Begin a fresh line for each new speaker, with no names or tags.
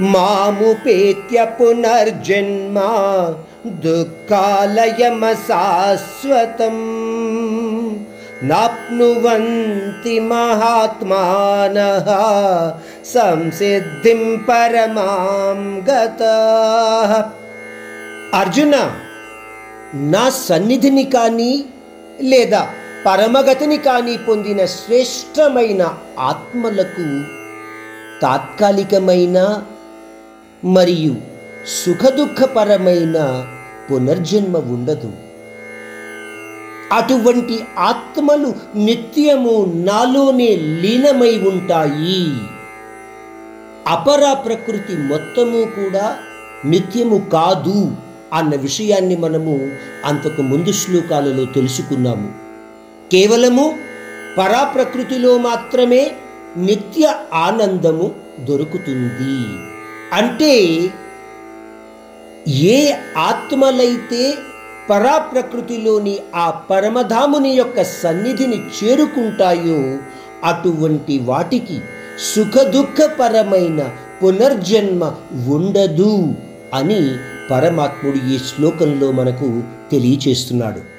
మాముపేత్య పునర్జన్మ దుఃఖాలయమశాశ్వతం నాప్నువంతి మహాత్మాన సంసిద్ధిం పరమాం గత. అర్జున నా సన్నిధిని కానీ లేదా పరమగతిని కానీ పొందిన శ్రేష్టమైన ఆత్మలకు తాత్కాలికమైన మరియు సుఖదుఖపరమైన పునర్జన్మ ఉండదు. అటువంటి ఆత్మలు నిత్యము నాలోనే లీనమై ఉంటాయి. అపర ప్రకృతి మొత్తము కూడా నిత్యము కాదు అన్న విషయాన్ని మనము అంతకు ముందు శ్లోకాలలో తెలుసుకున్నాము. కేవలము పరాప్రకృతిలో మాత్రమే నిత్య ఆనందము దొరుకుతుంది. అంటే ఏ ఆత్మలైతే పరాప్రకృతిలోని ఆ పరమధాముని యొక్క సన్నిధిని చేరుకుంటాయో అటువంటి వాటికి సుఖదుఖపరమైన పునర్జన్మ ఉండదు అని పరమాత్ముడు ఈ శ్లోకంలో మనకు తెలియచేస్తున్నాడు.